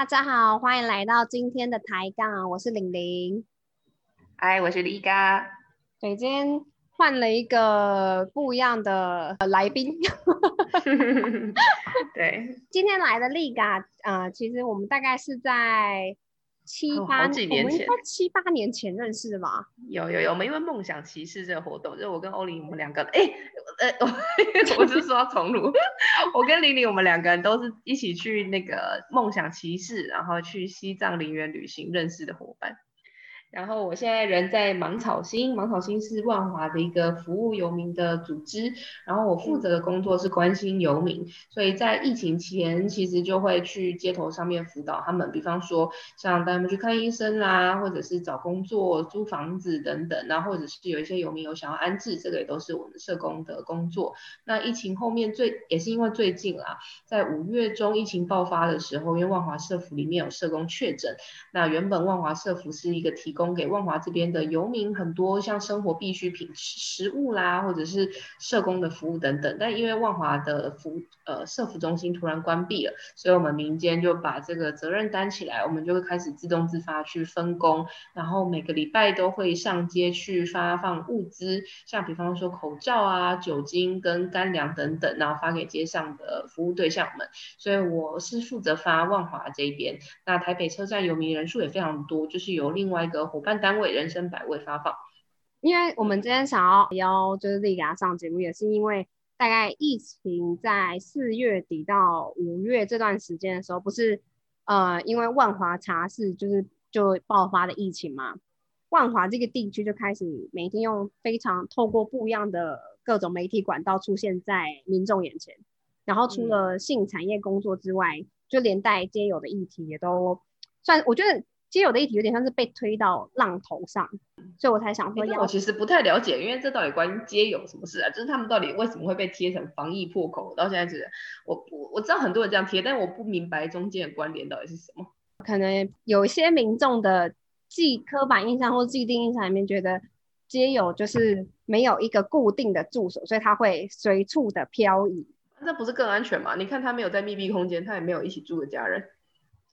大家好，欢迎来到今天的抬杠，我是玲玲。嗨，我是丽嘎。对，今天换了一个不一样的来宾。对，今天来的丽嘎，呃，其实我们大概是在。七八几年前，七八年前认识的吧？有有有，我们因为梦想骑士这个活动，就是我跟欧琳我们两个，哎，呃，我 是说重录，我跟玲玲我们两个人都是一起去那个梦想骑士，然后去西藏陵园旅行认识的伙伴。然后我现在人在芒草星，芒草星是万华的一个服务游民的组织，然后我负责的工作是关心游民，所以在疫情前其实就会去街头上面辅导他们，比方说像带他们去看医生啦，或者是找工作、租房子等等，那或者是有一些游民有想要安置，这个也都是我们社工的工作。那疫情后面最也是因为最近啦，在五月中疫情爆发的时候，因为万华社服里面有社工确诊，那原本万华社服是一个提供供给万华这边的游民很多像生活必需品、食物啦，或者是社工的服务等等。但因为万华的服呃社服中心突然关闭了，所以我们民间就把这个责任担起来，我们就会开始自动自发去分工，然后每个礼拜都会上街去发放物资，像比方说口罩啊、酒精跟干粮等等，然后发给街上的服务对象们。所以我是负责发万华这边，那台北车站游民人数也非常多，就是由另外一个。伙伴单位人生百味发放，因为我们今天想要邀就是丽给他上节目，也是因为大概疫情在四月底到五月这段时间的时候，不是呃因为万华茶室就是就爆发的疫情嘛，万华这个地区就开始每天用非常透过不一样的各种媒体管道出现在民众眼前，然后除了性产业工作之外，就连带皆有的议题也都算，我觉得。街友的议题有点像是被推到浪头上，所以我才想说，我其实不太了解，因为这到底关于街友什么事啊？就是他们到底为什么会被贴成防疫破口？到现在觉得，我我我知道很多人这样贴，但我不明白中间的关联到底是什么。可能有一些民众的既刻板印象或既定印象里面，觉得街友就是没有一个固定的住所，所以他会随处的漂移。那不是更安全吗？你看他没有在密闭空间，他也没有一起住的家人。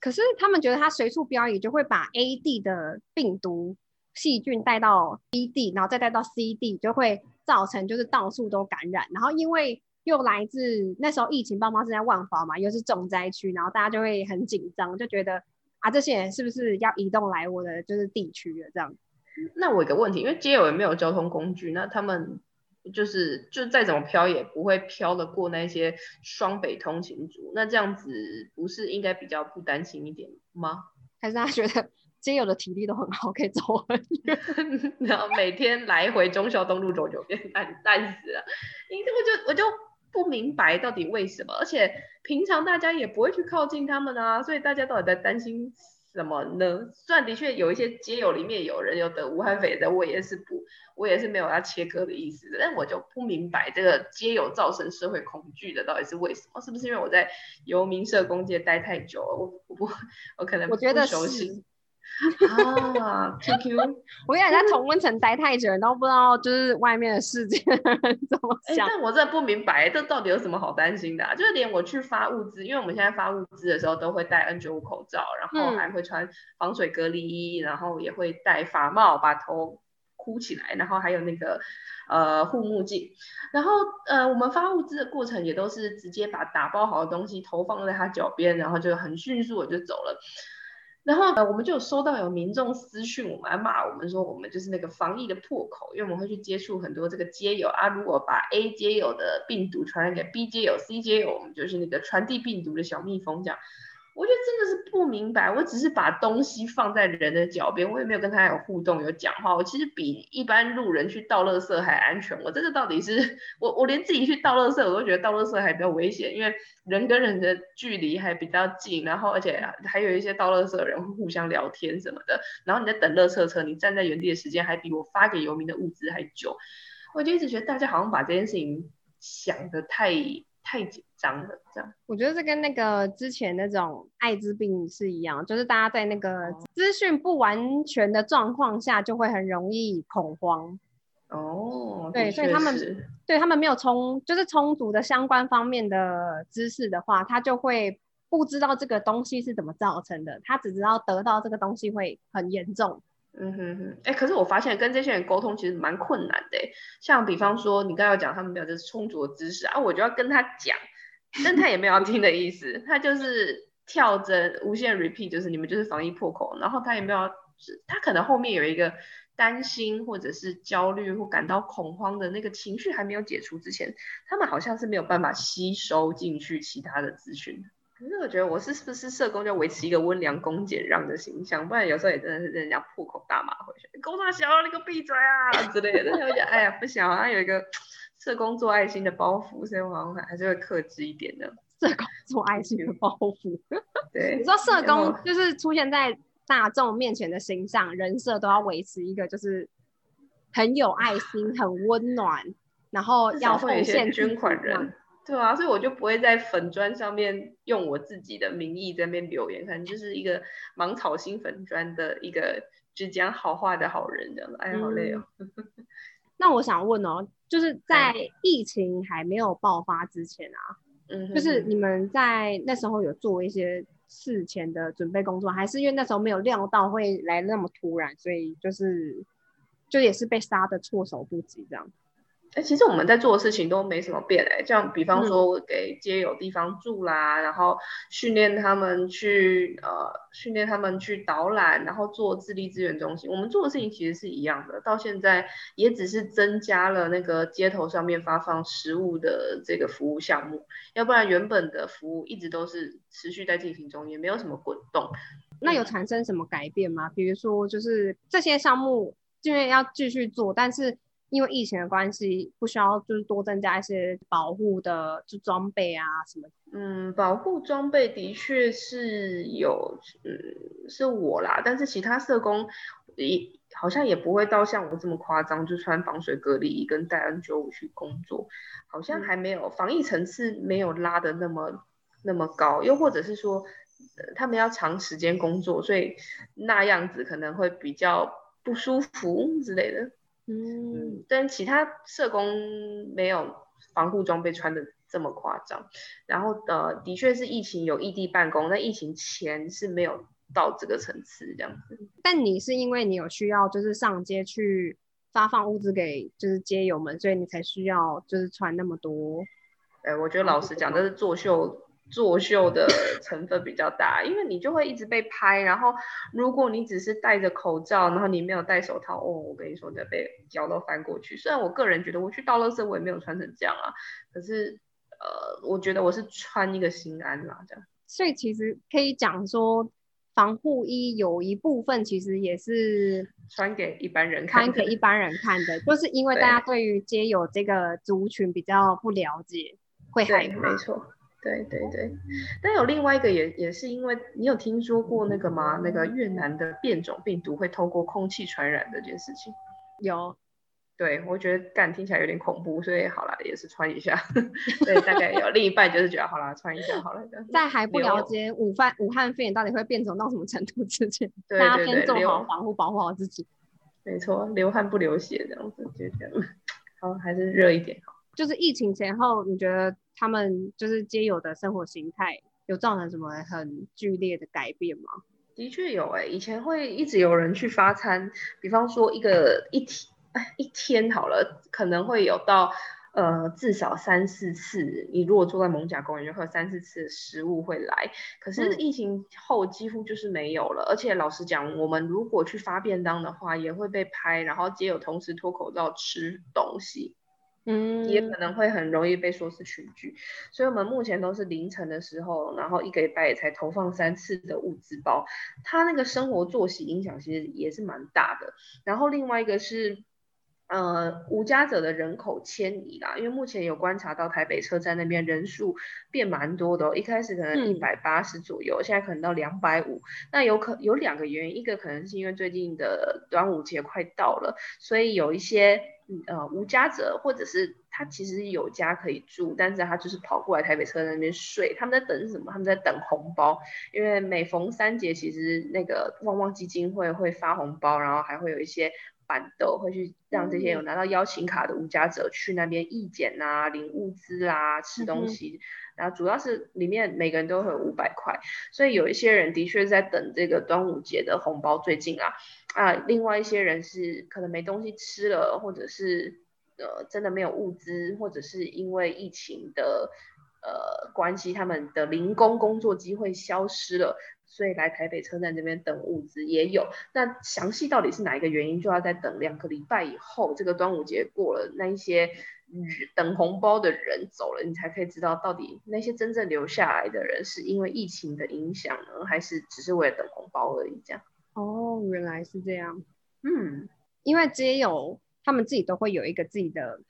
可是他们觉得他随处漂移，就会把 A 地的病毒细菌带到 B 地，然后再带到 C 地，就会造成就是到处都感染。然后因为又来自那时候疫情爆发是在万华嘛，又是重灾区，然后大家就会很紧张，就觉得啊这些人是不是要移动来我的就是地区了这样？那我有个问题，因为街友也没有交通工具，那他们。就是就再怎么飘也不会飘得过那些双北通勤族，那这样子不是应该比较不担心一点吗？还是他觉得街友的体力都很好，可以走很远，然后每天来回忠孝东路走九遍，烂烂死了。因为我就我就不明白到底为什么，而且平常大家也不会去靠近他们啊，所以大家到底在担心。什么呢？虽然的确有一些街友里面有人有得武汉肺炎，我也是不，我也是没有要切割的意思的。但我就不明白这个街友造成社会恐惧的到底是为什么？是不是因为我在游民社工界待太久了？我我不我可能我觉得熟悉。啊，QQ，我跟你讲，在同温层待太久，都不知道就是外面的世界 怎么想。但我真的不明白，这到底有什么好担心的？就是连我去发物资，因为我们现在发物资的时候都会戴 N95 口罩，然后还会穿防水隔离衣，然后也会戴发帽，把头箍起来，然后还有那个呃护目镜。然后呃，我们发物资的过程也都是直接把打包好的东西投放在他脚边，然后就很迅速的就走了。然后呃，我们就收到有民众私讯我们来骂我们说我们就是那个防疫的破口，因为我们会去接触很多这个街友啊，如果把 A 街友的病毒传染给 B 街友、C 街友，我们就是那个传递病毒的小蜜蜂这样。我觉得真的是不明白，我只是把东西放在人的脚边，我也没有跟他有互动、有讲话。我其实比一般路人去倒垃圾还安全。我这个到底是我，我连自己去倒垃圾，我都觉得倒垃圾还比较危险，因为人跟人的距离还比较近，然后而且还有一些倒垃圾的人会互相聊天什么的。然后你在等垃圾车，你站在原地的时间还比我发给游民的物资还久。我就一直觉得大家好像把这件事情想的太。太紧张了，这样我觉得这跟那个之前那种艾滋病是一样，就是大家在那个资讯不完全的状况下，就会很容易恐慌。哦，对，所以他们对他们没有充，就是充足的相关方面的知识的话，他就会不知道这个东西是怎么造成的，他只知道得到这个东西会很严重。嗯哼哼，哎，可是我发现跟这些人沟通其实蛮困难的，像比方说你刚才讲他们没有这充足的知识啊，我就要跟他讲，但他也没有要听的意思，他就是跳着无限 repeat，就是你们就是防疫破口，然后他也没有，他可能后面有一个担心或者是焦虑或感到恐慌的那个情绪还没有解除之前，他们好像是没有办法吸收进去其他的资讯。可是我觉得我是不是社工就要维持一个温良恭俭让的形象，不然有时候也真的是人家破口大骂回去，工大小你给我闭嘴啊之类的。我觉得哎呀不行，好像有一个社工做爱心的包袱，所以我好像还是会克制一点的。社工做爱心的包袱，对，你知道社工就是出现在大众面前的形象人设都要维持一个就是很有爱心、很温暖，然后要奉献捐款人。对啊，所以我就不会在粉砖上面用我自己的名义在那边留言，可能就是一个芒草心粉砖的一个只讲好话的好人这样。哎呀，好累哦。那我想问哦，就是在疫情还没有爆发之前啊，嗯，就是你们在那时候有做一些事前的准备工作，还是因为那时候没有料到会来那么突然，所以就是就也是被杀的措手不及这样。哎，其实我们在做的事情都没什么变哎，像比方说给街友地方住啦，然后训练他们去呃训练他们去导览，然后做智力资源中心，我们做的事情其实是一样的，到现在也只是增加了那个街头上面发放食物的这个服务项目，要不然原本的服务一直都是持续在进行中，也没有什么滚动。那有产生什么改变吗？比如说就是这些项目因为要继续做，但是。因为疫情的关系，不需要就是多增加一些保护的就装备啊什么。嗯，保护装备的确是有，嗯，是我啦，但是其他社工也好像也不会到像我这么夸张，就穿防水隔离衣跟戴 N 九五去工作，好像还没有防疫层次没有拉的那么那么高，又或者是说，他们要长时间工作，所以那样子可能会比较不舒服之类的。嗯，但其他社工没有防护装备穿的这么夸张，然后呃，的确是疫情有异地办公，但疫情前是没有到这个层次这样子。但你是因为你有需要，就是上街去发放物资给就是街友们，所以你才需要就是穿那么多。哎，我觉得老实讲，这是作秀。作秀的成分比较大，因为你就会一直被拍。然后，如果你只是戴着口罩，然后你没有戴手套，哦，我跟你说，得被脚都翻过去。虽然我个人觉得，我去倒垃圾我也没有穿成这样啊，可是，呃，我觉得我是穿一个心安啦，这样。所以其实可以讲说，防护衣有一部分其实也是穿给一般人看，穿给一般人看的，就是因为大家对于街友这个族群比较不了解，会害怕。没错。对对对，但有另外一个也也是因为你有听说过那个吗？那个越南的变种病毒会透过空气传染这件事情。有，对我觉得干听起来有点恐怖，所以好了也是穿一下。对，大概有另一半就是觉得好了穿一下好了。在还不了解武汉武汉肺炎到底会变种到什么程度之前，大家先做好防护，保护好自己。没错，流汗不流血这样子就这样。好，还是热一点好。就是疫情前后，你觉得？他们就是皆有的生活形态有造成什么很剧烈的改变吗？的确有哎，以前会一直有人去发餐，比方说一个一天哎一天好了，可能会有到呃至少三四次。你如果住在蒙甲公园，就会有三四次食物会来。可是疫情后几乎就是没有了，而且老实讲，我们如果去发便当的话，也会被拍，然后皆有同时脱口罩吃东西。嗯，也可能会很容易被说是群聚，所以我们目前都是凌晨的时候，然后一个礼拜也才投放三次的物资包，他那个生活作息影响其实也是蛮大的。然后另外一个是，呃，无家者的人口迁移啦，因为目前有观察到台北车站那边人数变蛮多的，一开始可能一百八十左右，现在可能到两百五。那有可有两个原因，一个可能是因为最近的端午节快到了，所以有一些。呃，无家者或者是他其实有家可以住，但是他就是跑过来台北车站那边睡。他们在等什么？他们在等红包，因为每逢三节，其实那个旺旺基金会会发红包，然后还会有一些板豆，会去让这些有拿到邀请卡的无家者去那边义检啊、领物资啊、吃东西。然后主要是里面每个人都会有五百块，所以有一些人的确在等这个端午节的红包最近啊啊，另外一些人是可能没东西吃了，或者是呃真的没有物资，或者是因为疫情的呃关系，他们的零工工作机会消失了，所以来台北车站这边等物资也有。那详细到底是哪一个原因，就要再等两个礼拜以后，这个端午节过了，那一些。等红包的人走了，你才可以知道到底那些真正留下来的人是因为疫情的影响呢，还是只是为了等红包而已？这样哦，原来是这样。嗯，因为街友他们自己都会有一个自己的，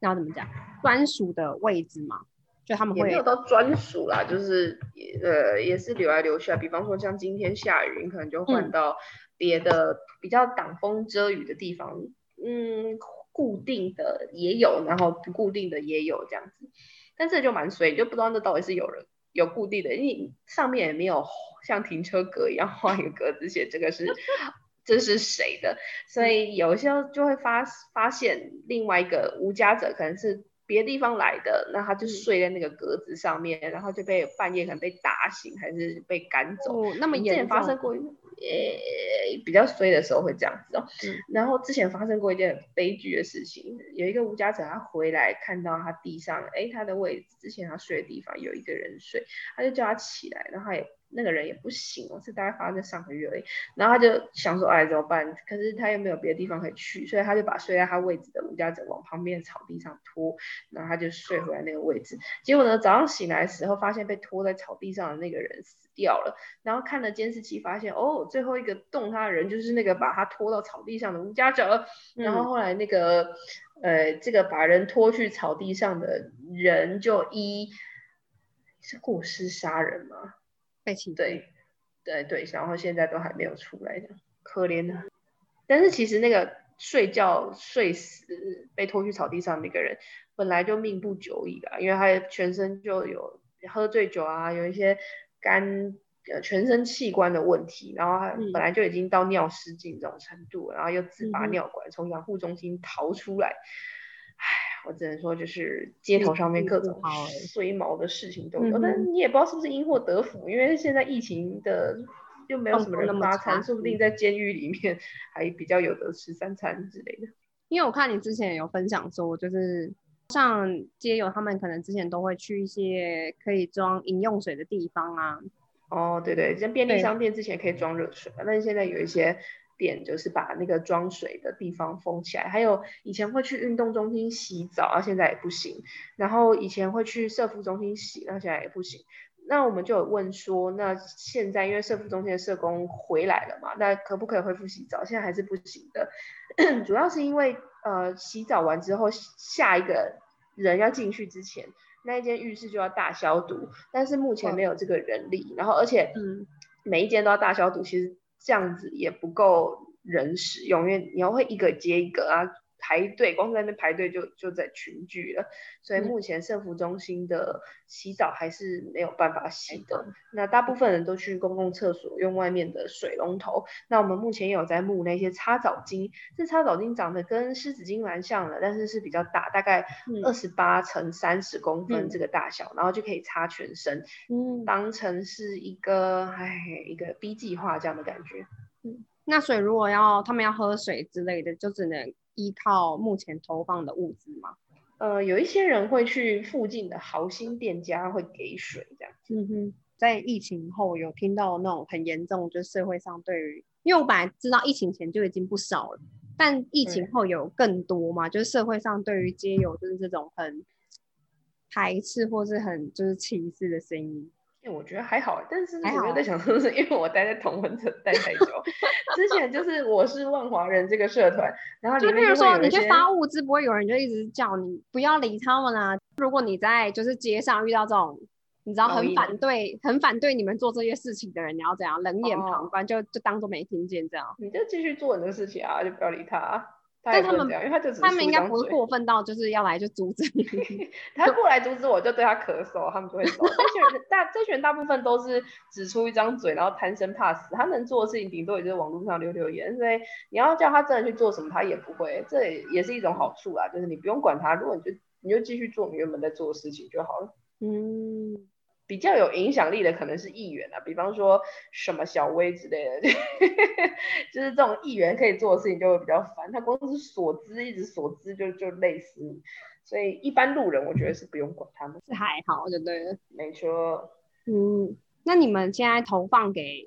要怎么讲，专属的位置嘛，就他们会没有到专属啦，就是呃也是留来留去啊。比方说像今天下雨，你可能就换到别的比较挡风遮雨的地方，嗯。固定的也有，然后不固定的也有这样子，但这就蛮随，就不知道那到底是有人有固定的，因为上面也没有像停车格一样画一个格子写这个是这是谁的，所以有些就会发发现另外一个无家者可能是别的地方来的，那他就睡在那个格子上面，然后就被半夜可能被打醒还是被赶走，那么严重发生过。呃，比较衰的时候会这样子哦。嗯。然后之前发生过一件悲剧的事情，有一个无家者他回来看到他地上，哎，他的位置之前他睡的地方有一个人睡，他就叫他起来，然后也那个人也不醒哦，是大概发生在上个月而已。然后他就想说，哎，怎么办？可是他又没有别的地方可以去，所以他就把睡在他位置的无家者往旁边的草地上拖，然后他就睡回来那个位置。结果呢，早上醒来的时候，发现被拖在草地上的那个人死掉了。然后看了监视器，发现哦，最后一个动他的人就是那个把他拖到草地上的吴家者。然后后来那个呃，这个把人拖去草地上的人就一是过失杀人吗？被请对，对对，然后现在都还没有出来的，可怜的。但是其实那个睡觉睡死被拖去草地上那个人，本来就命不久矣啊，因为他全身就有喝醉酒啊，有一些肝呃全身器官的问题，然后他本来就已经到尿失禁这种程度，然后又自拔尿管从养护中心逃出来。我只能说，就是街头上面各种衰毛的事情都有，但你也不知道是不是因祸得福，因为现在疫情的又没有什么人发餐，说不定在监狱里面还比较有得吃三餐之类的。因为我看你之前有分享说，就是像街友他们可能之前都会去一些可以装饮用水的地方啊。哦，对对，像便利商店之前可以装热水，但是现在有一些。店就是把那个装水的地方封起来，还有以前会去运动中心洗澡，啊现在也不行。然后以前会去社服中心洗，那现在也不行。那我们就有问说，那现在因为社服中心的社工回来了嘛，那可不可以恢复洗澡？现在还是不行的，主要是因为呃洗澡完之后，下一个人要进去之前，那一间浴室就要大消毒，但是目前没有这个人力，然后而且嗯每一间都要大消毒，其实。这样子也不够人使用，因为你要会一个接一个啊。排队，光是在那排队就就在群聚了，所以目前社福中心的洗澡还是没有办法洗的。那大部分人都去公共厕所用外面的水龙头。那我们目前有在募那些擦澡巾，这擦澡巾长得跟湿纸巾蛮像的，但是是比较大，大概二十八乘三十公分这个大小，然后就可以擦全身，嗯，当成是一个哎一个 B 计划这样的感觉。嗯，那水如果要他们要喝水之类的，就只能。依靠目前投放的物资吗？呃，有一些人会去附近的豪心店家会给水这样。嗯哼，在疫情后有听到那种很严重，就社会上对于，因为我本来知道疫情前就已经不少了，但疫情后有更多嘛，就是社会上对于街友就是这种很排斥或是很就是歧视的声音。我觉得还好，但是我又在想说，是因为我待在同文层待太久。之前就是我是万华人这个社团，然后就比如说你去发物资，不会有人就一直叫你不要理他们啊。如果你在就是街上遇到这种你知道很反对、很反对你们做这些事情的人，你要怎样冷眼旁观，就就当做没听见这样。你就继续做你的事情啊，就不要理他。他也不能这样，因为他就他们应该不会过分到就是要来就阻止你。他过来阻止我，就对他咳嗽，他们就会走。这群人大，这群人大部分都是只出一张嘴，然后贪生怕死。他能做的事情，顶多也就是网络上留留言。所以你要叫他真的去做什么，他也不会。这也也是一种好处啦，就是你不用管他，如果你就你就继续做你原本在做的事情就好了。嗯，比较有影响力的可能是议员啊，比方说什么小薇之类的，就是这种议员可以做的事情就会比较烦，他光是所知一直所知就就累死你，所以一般路人我觉得是不用管他们。是还好就对了。没错，嗯，那你们现在投放给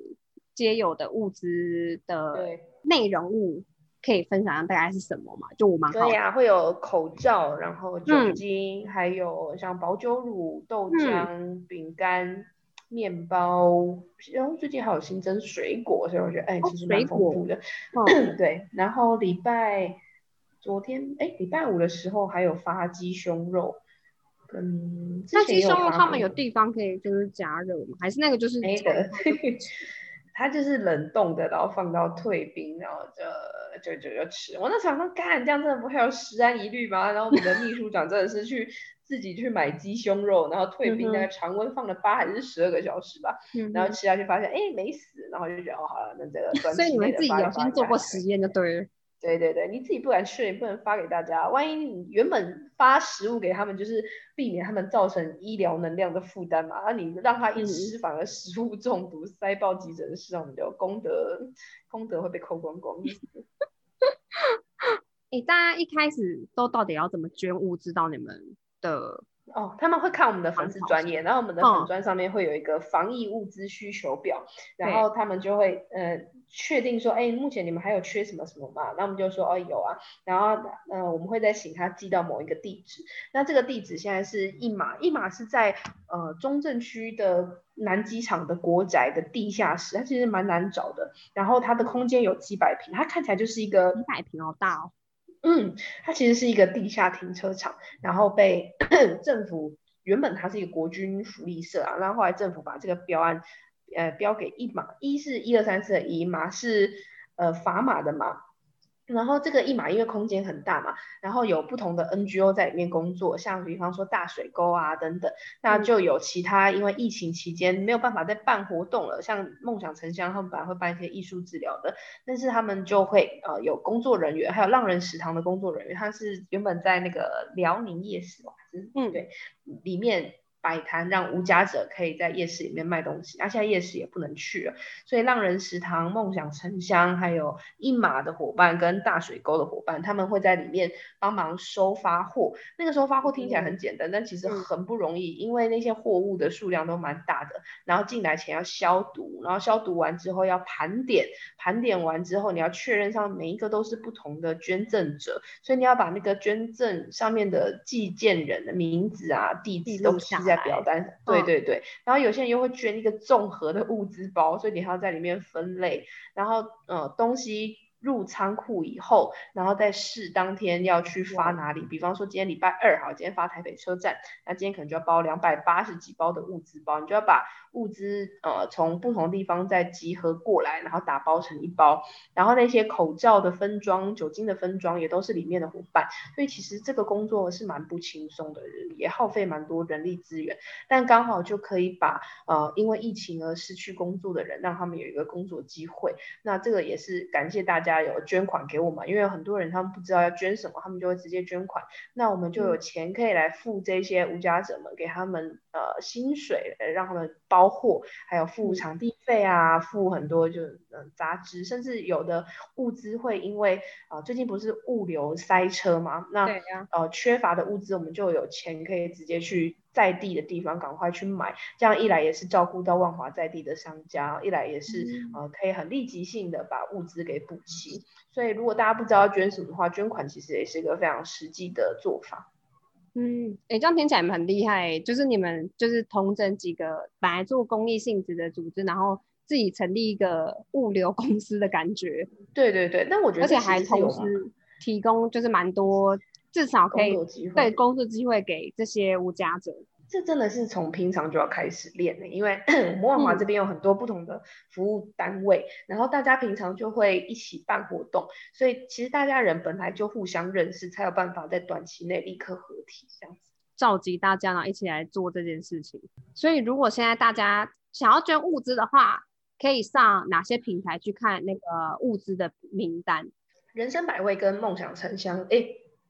街友的物资的对内容物，可以分享大概是什么嘛？就我蛮好奇。对呀、会有口罩，然后酒嗯精，还有像保酒乳、豆浆、饼干。面包，然后最近还有新增水果，所以我觉得哎，哦其实蛮水果丰富的。嗯，对，然后礼拜昨天哎，礼拜五的时候还有发鸡胸肉，跟那鸡胸肉他们有地方可以就是加热吗？还是那个就是没的，它就是冷冻的，然后放到退冰，然后就就就就吃。我那想说干，这样真的不会有食安疑虑吗？然后我们的秘书长真的是去自己去买鸡胸肉，然后退冰，嗯哼大概常温放了八还是十二个小时吧，嗯然后吃下去发现哎没死，然后就觉得哦好了，那这个短所以你们自己有先做过实验就对了。对对对，你自己不敢吃，也不能发给大家。万一你原本发食物给他们，就是避免他们造成医疗能量的负担嘛。那你让他一嗯吃，反而食物中毒，塞爆急诊室，那我们就功德功德会被扣光光。诶，大家一开始都到底要怎么捐物资到你们的？哦，他们会看我们的粉丝专业，然后我们的嗯粉专上面会有一个防疫物资需求表，然对后他们就会呃确定说，哎，目前你们还有缺什么什么嘛？那我们就说哦有啊，然后呃我们会再请他寄到某一个地址，那这个地址现在是一码，一码是在呃中正区的南机场的国宅的地下室，它其实蛮难找的，然后它的空间有几百平，它看起来就是一个一百平哦大哦。嗯，它其实是一个地下停车场，然后被 政府原本它是一个国军福利社啊，然后后来政府把这个标案呃标给一码，一是一二三四的一码是呃砝码的码。然后这个一码因为空间很大嘛，然后有不同的 NGO 在里面工作，像比方说大水沟啊等等，那嗯就有其他因为疫情期间没有办法再办活动了，像梦想城乡他们本来会办一些艺术治疗的，但是他们就会呃有工作人员，还有浪人食堂的工作人员，他是原本在那个辽宁夜市哦，还是嗯对，里面摆摊，让无家者可以在夜市里面卖东西。那、现在夜市也不能去了，所以浪人食堂、梦想城乡，还有一马的伙伴跟大水沟的伙伴，他们会在里面帮忙收发货。那个时候发货听起来很简单，但其实嗯很不容易，因为那些货物的数量都蛮大的，然后进来前要消毒，然后消毒完之后要盘点，盘点完之后你要确认上每一个都是不同的捐赠者，所以你要把那个捐赠上面的寄件人的名字啊、地记址都记在表单上。对嗯对对，然后有些人又会捐一个综合的物资包，所以你还要在里面分类，然后呃东西。入仓库以后，然后在试当天要去发哪里，比方说今天礼拜二好，今天发台北车站，那今天可能就要包两百八十几包的物资包，你就要把物资呃从不同地方再集合过来，然后打包成一包，然后那些口罩的分装、酒精的分装也都是里面的伙伴，所以其实这个工作是蛮不轻松的，也耗费蛮多人力资源，但刚好就可以把呃因为疫情而失去工作的人，让他们有一个工作机会。那这个也是感谢大家有捐款给我们，因为很多人他们不知道要捐什么，他们就会直接捐款，那我们就有钱可以来付这些无家者们给他们呃薪水，呃让他们包货，还有付嗯。场地费啊，付很多就嗯、呃杂支，甚至有的物资会因为呃最近不是物流塞车嘛，那呃缺乏的物资，我们就有钱可以直接去在地的地方赶快去买，这样一来也是照顾到万华在地的商家，一来也是、嗯呃可以很立即性的把物资给补齐。所以如果大家不知道要捐什么的话，捐款其实也是一个非常实际的做法。嗯，哎，这样听起来你们很厉害欸，就是你们就是同整几个本来做公益性质的组织，然后自己成立一个物流公司的感觉，对对对，但我觉得而且还同时提供就是蛮多，至少可以工作机会。对工作机会给这些无家者。这真的是从平常就要开始练的，因为我们万华这边有很多不同的服务单位，然后大家平常就会一起办活动，所以其实大家人本来就互相认识，才有办法在短期内立刻合体这样子。召集大家呢一起来做这件事情。所以如果现在大家想要捐物资的话，可以上哪些平台去看那个物资的名单？人生百味跟梦想城乡，哎，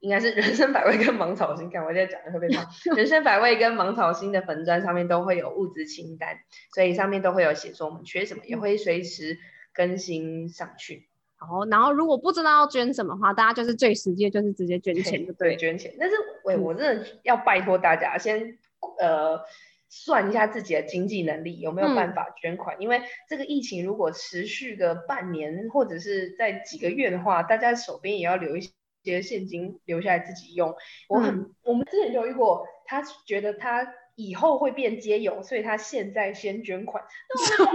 应该是人生百味跟芒草心。看我现在讲的会不会胖？人生百味跟芒草心的粉砖上面都会有物资清单，所以上面都会有写说我们缺什么，也会随时更新上去。好，然后如果不知道要捐什么的话，大家就是最直接，就是直接捐钱就对，捐钱。但是，喂，我真的要拜托大家先呃算一下自己的经济能力有没有办法捐款，因为这个疫情如果持续个半年或者是在几个月的话，大家手边也要留一些现金留下来自己用。我很，我们之前就遇过，他觉得他。以后会变街友，所以他现在先捐款。对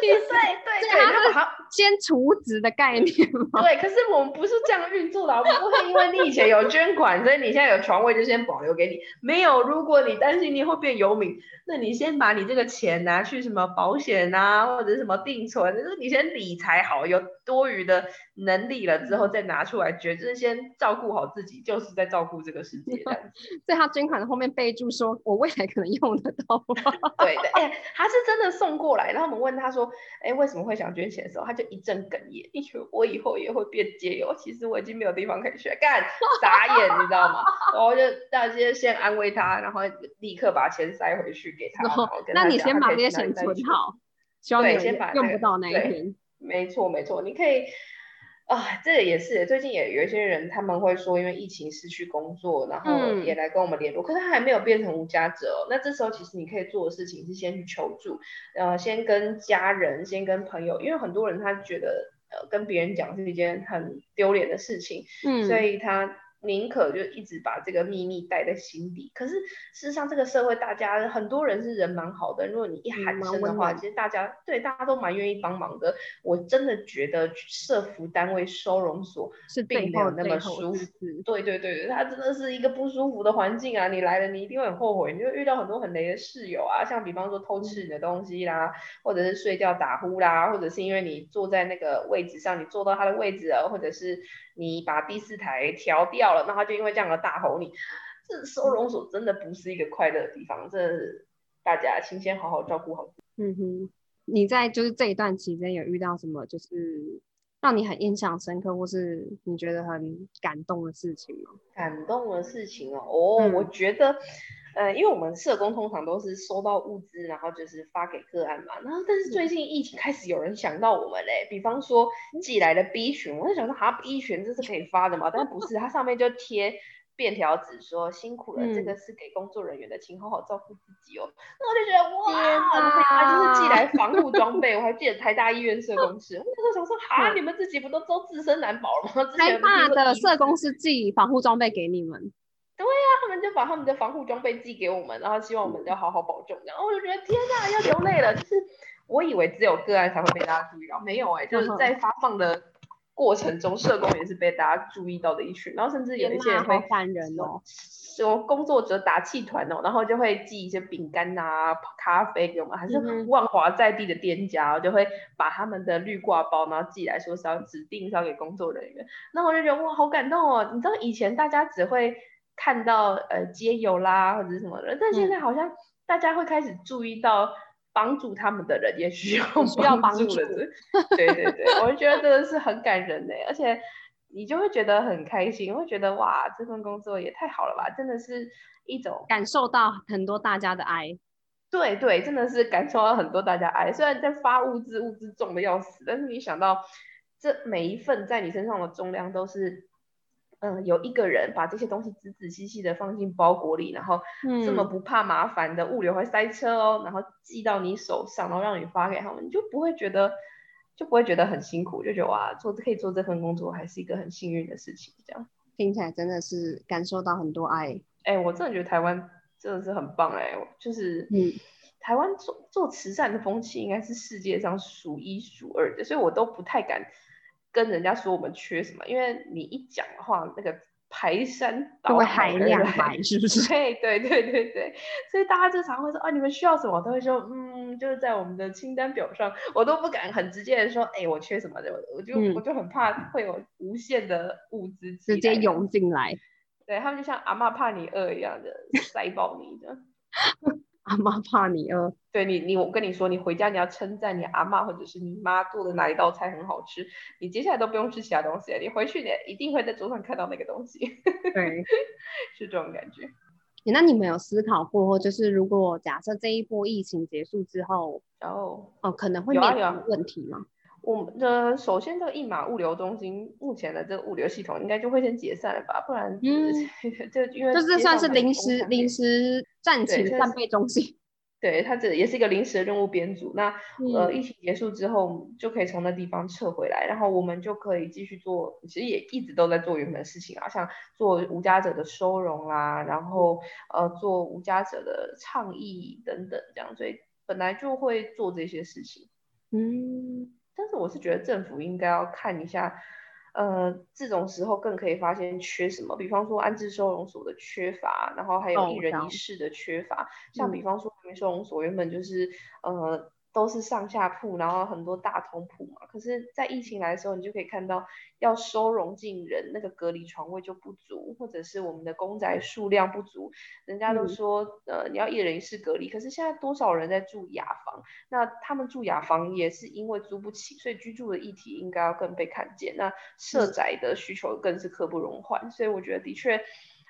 对对，他他先储值的概念吗？对，可是我们不是这样运作的，我们不会因为你以前有捐款，所以你现在有床位就先保留给你。没有，如果你担心你会变游民，那你先把你这个钱拿去什么保险啊，或者什么定存，就是你先理财好，有多余的能力了之后再拿出来捐，就是先照顾好自己，就是在照顾这个世界。在他捐款的后面备注说：“我为才可能用得到，对的，哎，他是真的送过来，然后我们问他说，哎，为什么会想捐钱的时候，他就一阵哽咽，因为我以后也会变街友，其实我已经没有地方可以去，干，傻眼，你知道吗？然后就大家先安慰他，然后立刻把钱塞回去给他。那你先把这些钱存好，希望你，先把用不到那一天。没错没错，你可以。啊，这个也是，最近也有一些人他们会说，因为疫情失去工作，然后也来跟我们联络，可是他还没有变成无家者。那这时候其实你可以做的事情是先去求助，呃，先跟家人，先跟朋友，因为很多人他觉得呃跟别人讲是一件很丢脸的事情，嗯，所以他。宁可就一直把这个秘密带在心底。可是事实上，这个社会大家很多人是人蛮好的。如果你一喊声的话，其实大家对大家都蛮愿意帮忙的。我真的觉得社服单位收容所是并没有那么舒服。对对对对，它真的是一个不舒服的环境啊！你来了，你一定会很后悔，你会遇到很多很雷的室友啊，像比方说偷吃你的东西啦，或者是睡觉打呼啦，或者是因为你坐在那个位置上，你坐到他的位置了，或者是。你把第四台调掉了，那他就因为这样的大吼你。这收容所真的不是一个快乐的地方，这大家请先好好照顾好。嗯哼，你在就是这一段期间有遇到什么就是让你很印象深刻，或是你觉得很感动的事情吗？感动的事情哦，哦，我觉得。呃，因为我们社工通常都是收到物资，然后就是发给个案嘛。然后，但是最近疫情开始有人想到我们嘞，比方说寄来的 B 群，我就想说，哈，B 群这是可以发的嘛？但不是，它上面就贴便条纸说辛苦了，这个是给工作人员的，请好好照顾自己哦。那我就觉得哇，他就是寄来防护装备。我还记得台大医院社工室，我那时候想说，哈，你们自己不都都自身难保了吗？台大的社工是寄防护装备给你们。对呀，他们就把他们的防护装备寄给我们，然后希望我们要好好保重。然后我就觉得天哪，要流泪了。就是我以为只有个案才会被大家注意到，没有哎，就是在发放的过程中，社工也是被大家注意到的一群。然后甚至有一些人会感人哦，说工作者打气团哦，然后就会寄一些饼干啊、咖啡给我们，还是万华在地的店家就会把他们的绿挂包然后寄来说是要指定是要给工作人员。那我就觉得哇，好感动哦。你知道以前大家只会。看到呃街友啦或者什么的，但现在好像大家会开始注意到帮助他们的人也需要 需要帮助。了，对对对，我觉得真的是很感人的，而且你就会觉得很开心，会觉得哇这份工作也太好了吧，真的是一种感受到很多大家的爱，对对，真的是感受到很多大家爱，虽然在发物资物资重的要死，但是你想到这每一份在你身上的重量都是。嗯，有一个人把这些东西仔仔细细的放进包裹里，然后这么不怕麻烦的物流会塞车哦，然后寄到你手上，然后让你发给他们，你就不会觉得就不会觉得很辛苦，就觉得哇，做可以做这份工作还是一个很幸运的事情。这样听起来真的是感受到很多爱。哎，我真的觉得台湾真的是很棒哎，就是嗯，台湾做做慈善的风气应该是世界上数一数二的，所以我都不太敢。跟人家说我们缺什么，因为你一讲的话，那个排山倒海而海量来，是不是？对对对对对，所以大家就常会说啊，你们需要什么？都会说嗯，就是在我们的清单表上，我都不敢很直接的说，哎，我缺什么的，我就、嗯我就很怕会有无限的物资直接涌进来。对他们就像阿妈怕你饿一样的塞爆你的。阿妈怕你饿，对你，你我跟你说，你回家你要称赞你阿妈或者是你妈做的哪一道菜很好吃，你接下来都不用吃其他东西了，你回去你一定会在桌上看到那个东西，对。是这种感觉。那你们有思考过，就是如果假设这一波疫情结束之后，然后哦，可能会有问题吗？我们的首先这个一马物流中心目前的这个物流系统应该就会先解散了吧，不然嗯 就因为就是算是临时临时暂对这是停战备中心。对，它这也是一个临时的任务编组。那呃，嗯疫情结束之后就可以从那地方撤回来，然后我们就可以继续做，其实也一直都在做原本的事情啊，像做无家者的收容啦，然后呃做无家者的倡议等等这样，所以本来就会做这些事情。嗯，但是我是觉得政府应该要看一下，呃，这种时候更可以发现缺什么，比方说安置收容所的缺乏，然后还有哦一人一室的缺乏。像比嗯。方说安置收容所原本就是呃都是上下铺，然后很多大通铺嘛，可是，在疫情来的时候，你就可以看到要收容进人，那个隔离床位就不足，或者是我们的公宅数量不足。人家都嗯说，呃，你要一人一室隔离，可是现在多少人在住雅房？那他们住雅房也是因为租不起，所以居住的议题应该要更被看见。那社宅的需求更是刻不容缓，所以我觉得的确，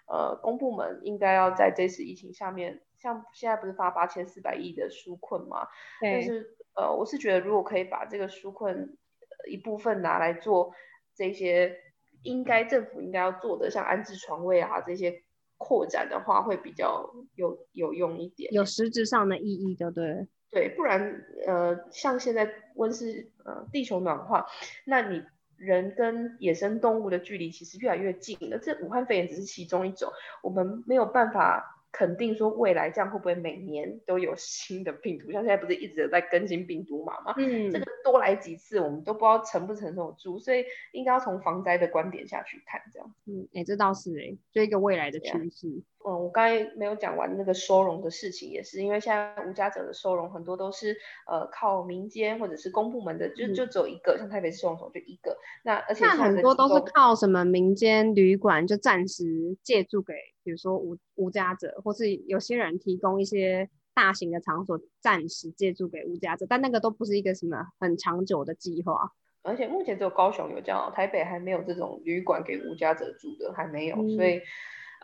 呃，公部门应该要在这次疫情下面，像现在不是发八千四百亿的纾困嘛？但对，是呃，我是觉得如果可以把这个纾困呃一部分拿来做这些应该政府应该要做的，像安置床位啊这些扩展的话，会比较有有用一点。有实质上的意义，对不对？对，不然呃，像现在温室呃地球暖化，那你人跟野生动物的距离其实越来越近了。这武汉肺炎只是其中一种，我们没有办法肯定说未来这样会不会每年都有新的病毒，像现在不是一直有在更新病毒码吗？嗯这个多来几次，我们都不知道承不承受得住，所以应该要从防灾的观点下去看这样。嗯，哎，这倒是哎，就一个未来的趋势。嗯，我刚才没有讲完那个收容的事情，也是因为现在无家者的收容很多都是呃靠民间或者是公部门的，就嗯就只有一个，像台北市收容所就一个。那而且那现在很多都是靠什么民间旅馆就暂时借住给，比如说无无家者，或是有些人提供一些大型的场所暂时借住给无家者，但那个都不是一个什么很长久的计划。而且目前只有高雄有这样，台北还没有这种旅馆给无家者住的，还没有。嗯所以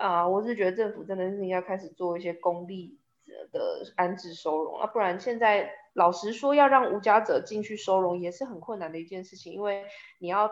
啊、我是觉得政府真的是应该开始做一些公立的安置收容啊，不然现在老实说，要让无家者进去收容也是很困难的一件事情，因为你要。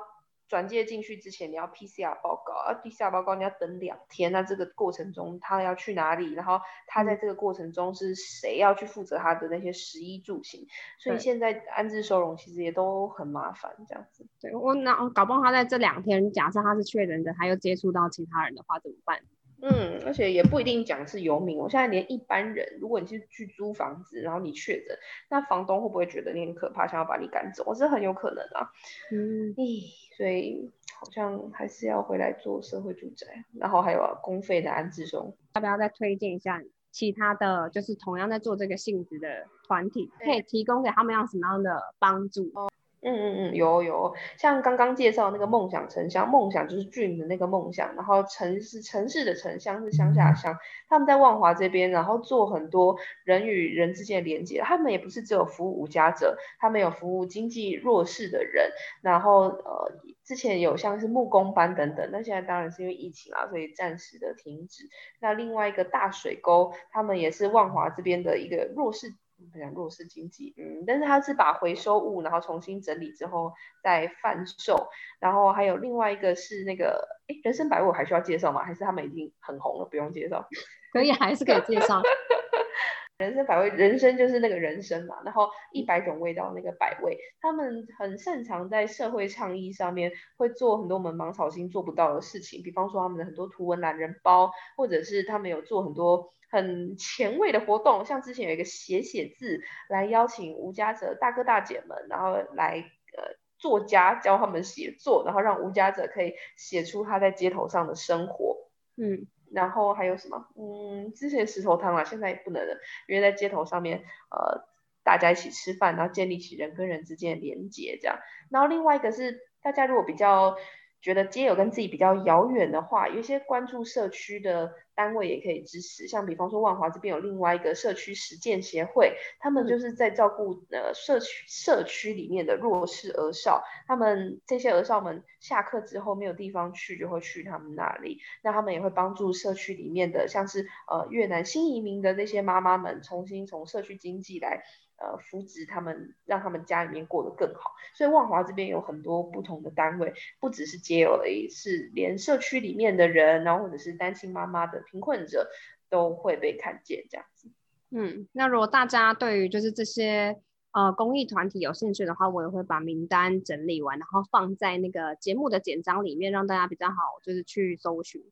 转介进去之前，你要 PCR 报告，啊，PCR 报告你要等两天，那这个过程中他要去哪里，然后他在这个过程中是谁要去负责他的那些食衣住行，所以现在安置收容其实也都很麻烦，这样子。对我那搞不好他在这两天，假设他是确诊的，他又接触到其他人的话怎么办？嗯，而且也不一定讲是游民，我现在连一般人，如果你是去租房子，然后你确诊，那房东会不会觉得你很可怕，想要把你赶走？我是很有可能啊。嗯，咦，所以好像还是要回来做社会住宅，然后还有、啊、公费的安置中。要不要再推荐一下其他的，就是同样在做这个性质的团体，可以提供给他们样什么样的帮助？嗯嗯嗯，有有，像刚刚介绍那个梦想城乡，梦想就是 dream 的那个梦想，然后城是城市的城，乡是乡下的乡，他们在万华这边，然后做很多人与人之间的连接，他们也不是只有服务无家者，他们有服务经济弱势的人，然后呃之前有像是木工班等等，那现在当然是因为疫情啊，所以暂时的停止。那另外一个大水沟，他们也是万华这边的一个弱势。不讲弱势经济，嗯，但是它是把回收物然后重新整理之后再贩售，然后还有另外一个是那个，哎，人生百味我还需要介绍吗？还是他们已经很红了，不用介绍？可以还是可以介绍。人生百味，人生就是那个人生嘛，然后一百种味道那个百味，他们很擅长在社会倡议上面会做很多我们芒草心做不到的事情，比方说他们的很多图文懒人包，或者是他们有做很多很前卫的活动，像之前有一个写写字来邀请无家者大哥大姐们，然后来呃作家教他们写作，然后让无家者可以写出他在街头上的生活。嗯，然后还有什么？嗯，之前石头汤啊，现在也不能了，因为在街头上面，呃，大家一起吃饭，然后建立起人跟人之间的连接，这样。然后另外一个是，大家如果比较觉得街友跟自己比较遥远的话，有一些关注社区的单位也可以支持，像比方说万华这边有另外一个社区实践协会，他们就是在照顾呃社区社区里面的弱势儿少，他们这些儿少们下课之后没有地方去，就会去他们那里，那他们也会帮助社区里面的像是呃越南新移民的那些妈妈们，重新从社区经济来。呃，扶植他们，让他们家里面过得更好。所以万华这边有很多不同的单位，不只是街友而已，是连社区里面的人，然后或者是单亲妈妈的贫困者都会被看见这样子。嗯，那如果大家对于就是这些呃公益团体有兴趣的话，我也会把名单整理完，然后放在那个节目的简章里面，让大家比较好就是去搜寻。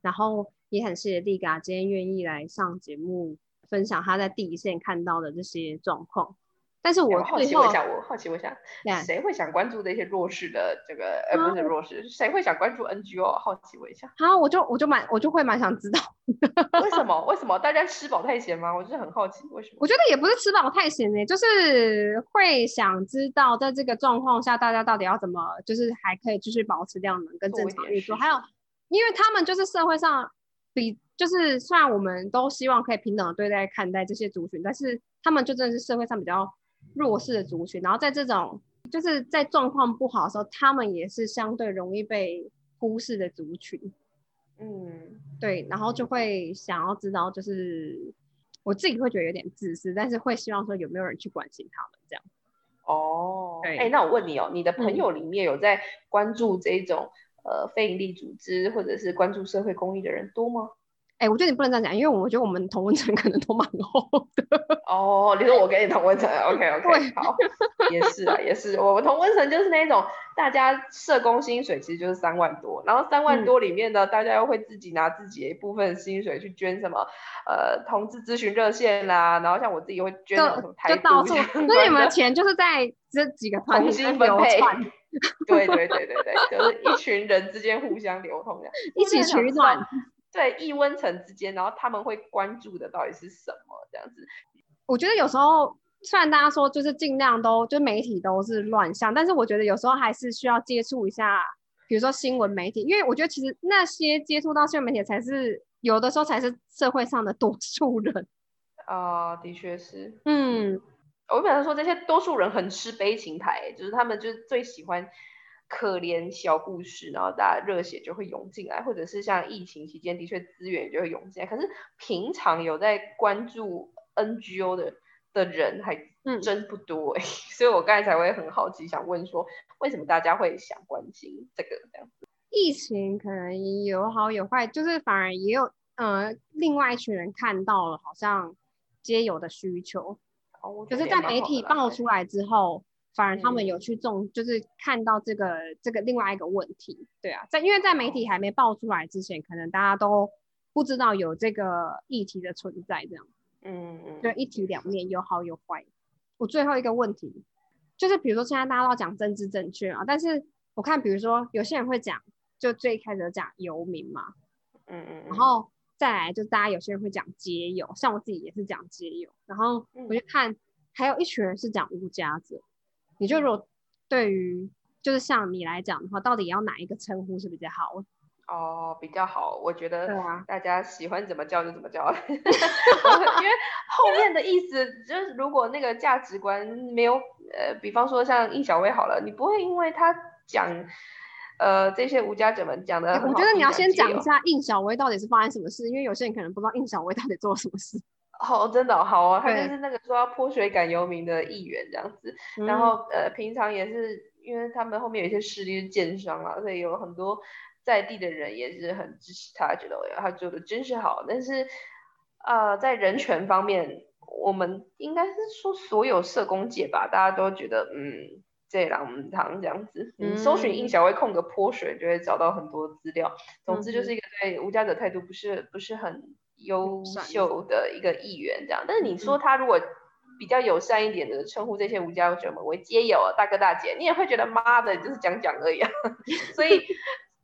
然后也很谢谢丽嘎今天愿意来上节目。分享他在第一线看到的这些状况，但是我好奇问一下，我好奇问一下，谁会想关注这些弱势的这个？呃，不是弱势，谁会想关注 NGO？好奇问一下。好，我就我就蛮我就会蛮想知道，为什么？为什么大家吃饱太闲吗？我就是很好奇，为什么？我觉得也不是吃饱太闲呢，就是会想知道，在这个状况下，大家到底要怎么，就是还可以继续保持量能跟正常运作。还有，因为他们就是社会上比。就是虽然我们都希望可以平等的对待看待这些族群，但是他们就真的是社会上比较弱势的族群。然后在这种就是在状况不好的时候，他们也是相对容易被忽视的族群。嗯，对。然后就会想要知道，就是我自己会觉得有点自私，但是会希望说有没有人去关心他们这样。哦，哎，那我问你哦，你的朋友里面有在关注这种呃非营利组织或者是关注社会公益的人多吗？哎，我觉得你不能这样讲，因为我觉得我们同温层可能都蛮厚的。哦，你说我跟你同温层，OK OK，好，也是啊，也是，我们同温层就是那种大家社工薪水其实就是三万多，然后三万多里面呢，大家又会自己拿自己的一部分薪水去捐什么呃同志咨询热线啦，然后像我自己会捐什么台独所以你们的钱就是在这几个团体分配。对对对对对，就是一群人之间互相流通的，一起取暖。对异温层之间，然后他们会关注的到底是什么？这样子，我觉得有时候虽然大家说就是尽量都就媒体都是乱象，但是我觉得有时候还是需要接触一下，比如说新闻媒体，因为我觉得其实那些接触到新闻媒体才是有的时候才是社会上的多数人。啊，的确是。嗯，我本来说这些多数人很吃悲情牌，就是他们就是最喜欢。可怜小故事，然后大家热血就会涌进来，或者是像疫情期间，的确资源就会涌进来。可是平常有在关注 NGO 的的人还真不多哎，所以我刚才才会很好奇，想问说，为什么大家会想关心这个这样子？疫情可能有好有坏，就是反而也有呃，另外一群人看到了，好像皆有的需求，就是在媒体爆出来之后。反而他们有去重，就是看到这个这个另外一个问题，对啊，在因为在媒体还没爆出来之前，可能大家都不知道有这个议题的存在，这样，嗯嗯，对，一体两面，有好有坏。我最后一个问题就是，比如说现在大家都讲政治正确啊，但是我看，比如说有些人会讲，就最开始讲游民嘛，嗯嗯，然后再来就大家有些人会讲街友，像我自己也是讲街友，然后我就看还有一群人是讲无家者。你就如果对于就是像你来讲的话，到底要哪一个称呼是比较好？哦，比较好，我觉得大家喜欢怎么叫就怎么叫，因为后面的意思就是，如果那个价值观没有呃，比方说像应小薇好了，你不会因为他讲呃这些无家者们讲的，我觉得你要先讲一下应小薇到底是发生什么事，因为有些人可能不知道应小薇到底做了什么事。好，真的好啊，他就是那个说要泼水赶游民的议员这样子，然后呃，平常也是因为他们后面有一些势力是奸商啊，所以有很多在地的人也是很支持他，觉得他做的真是好。但是呃，在人权方面，我们应该是说所有社工界吧，大家都觉得嗯，这狼堂这样子，嗯，搜寻应小薇空格泼水就会找到很多资料。总之就是一个对无家者态度不是不是很。优秀的一个议员这样，但是你说他如果比较友善一点的称呼这些无家者们为街友、大哥大姐，你也会觉得妈的，就是讲讲而已啊。所以，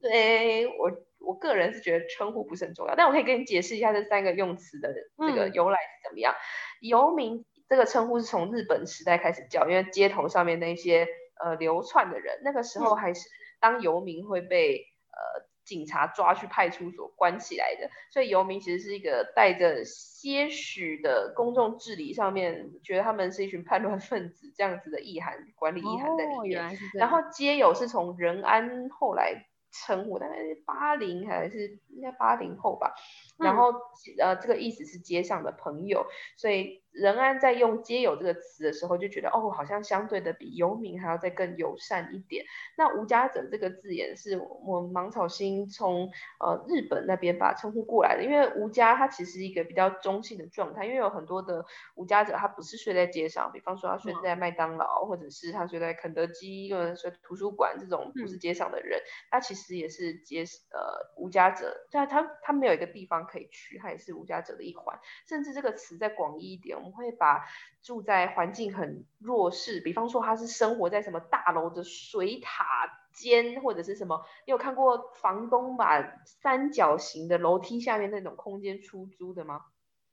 对我我个人是觉得称呼不是很重要，但我可以跟你解释一下这三个用词的这个由来是怎么样。游民这个称呼是从日本时代开始叫，因为街头上面那些呃流窜的人，那个时候还是当游民会被呃。警察抓去派出所关起来的，所以游民其实是一个带着些许的公众治理上面，觉得他们是一群叛乱分子这样子的意涵，管理意涵在里面。然后街友是从仁安后来。称呼大概是八零还是应该八零后吧，然后呃这个意思是街上的朋友，所以仁安在用街友这个词的时候就觉得哦好像相对的比游民还要再更友善一点。那无家者这个字眼是我们芒草心从呃日本那边把称呼过来的，因为无家它其实一个比较中性的状态，因为有很多的无家者他不是睡在街上，比方说他睡在麦当劳或者是他睡在肯德基或者睡图书馆这种不是街上的人，他其实。也是街呃无家者，但他他没有一个地方可以去，他也是无家者的一环。甚至这个词再广义一点，我们会把住在环境很弱势，比方说他是生活在什么大楼的水塔间，或者是什么，你有看过房东把三角形的楼梯下面那种空间出租的吗？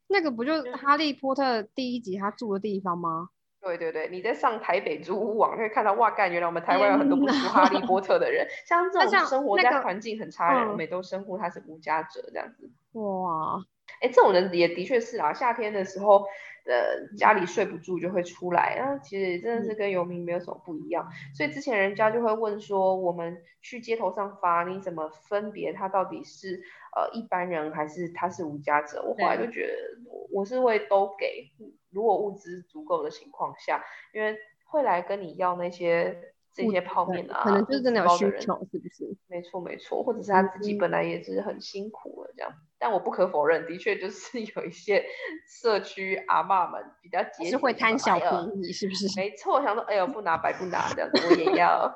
那个不就是哈利波特第一集他住的地方吗？对对对，你在上台北租屋网会看到，哇干，原来我们台湾有很多不熟哈利波特的人，像这种生活在环境很差的人，我们都称呼他是无家者这样子。哇，哎，这种人也的确是啊，夏天的时候，呃，家里睡不住就会出来，啊，其实真的是跟游民没有什么不一样。所以之前人家就会问说，我们去街头上发，你怎么分别他到底是呃一般人还是他是无家者？我后来就觉得，我是会都给。如果物资足够的情况下，因为会来跟你要那些这些泡面啊，可能就是真的有需求，是不是？没错没错，或者是他自己本来也是很辛苦了这样。但我不可否认，的确就是 有一些社区阿妈们比较节是会贪小便宜，是不是？没错，想说哎呦 不拿白不拿这样子，我也要。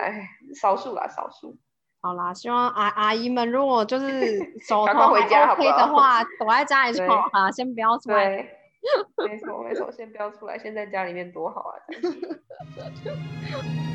哎，少数啦，少数。好啦，希望阿阿姨们如果就是手头回家 OK 的话，躲在家里就好啊，先不要出来。没错没错，先不要出来，先在家里面多好啊。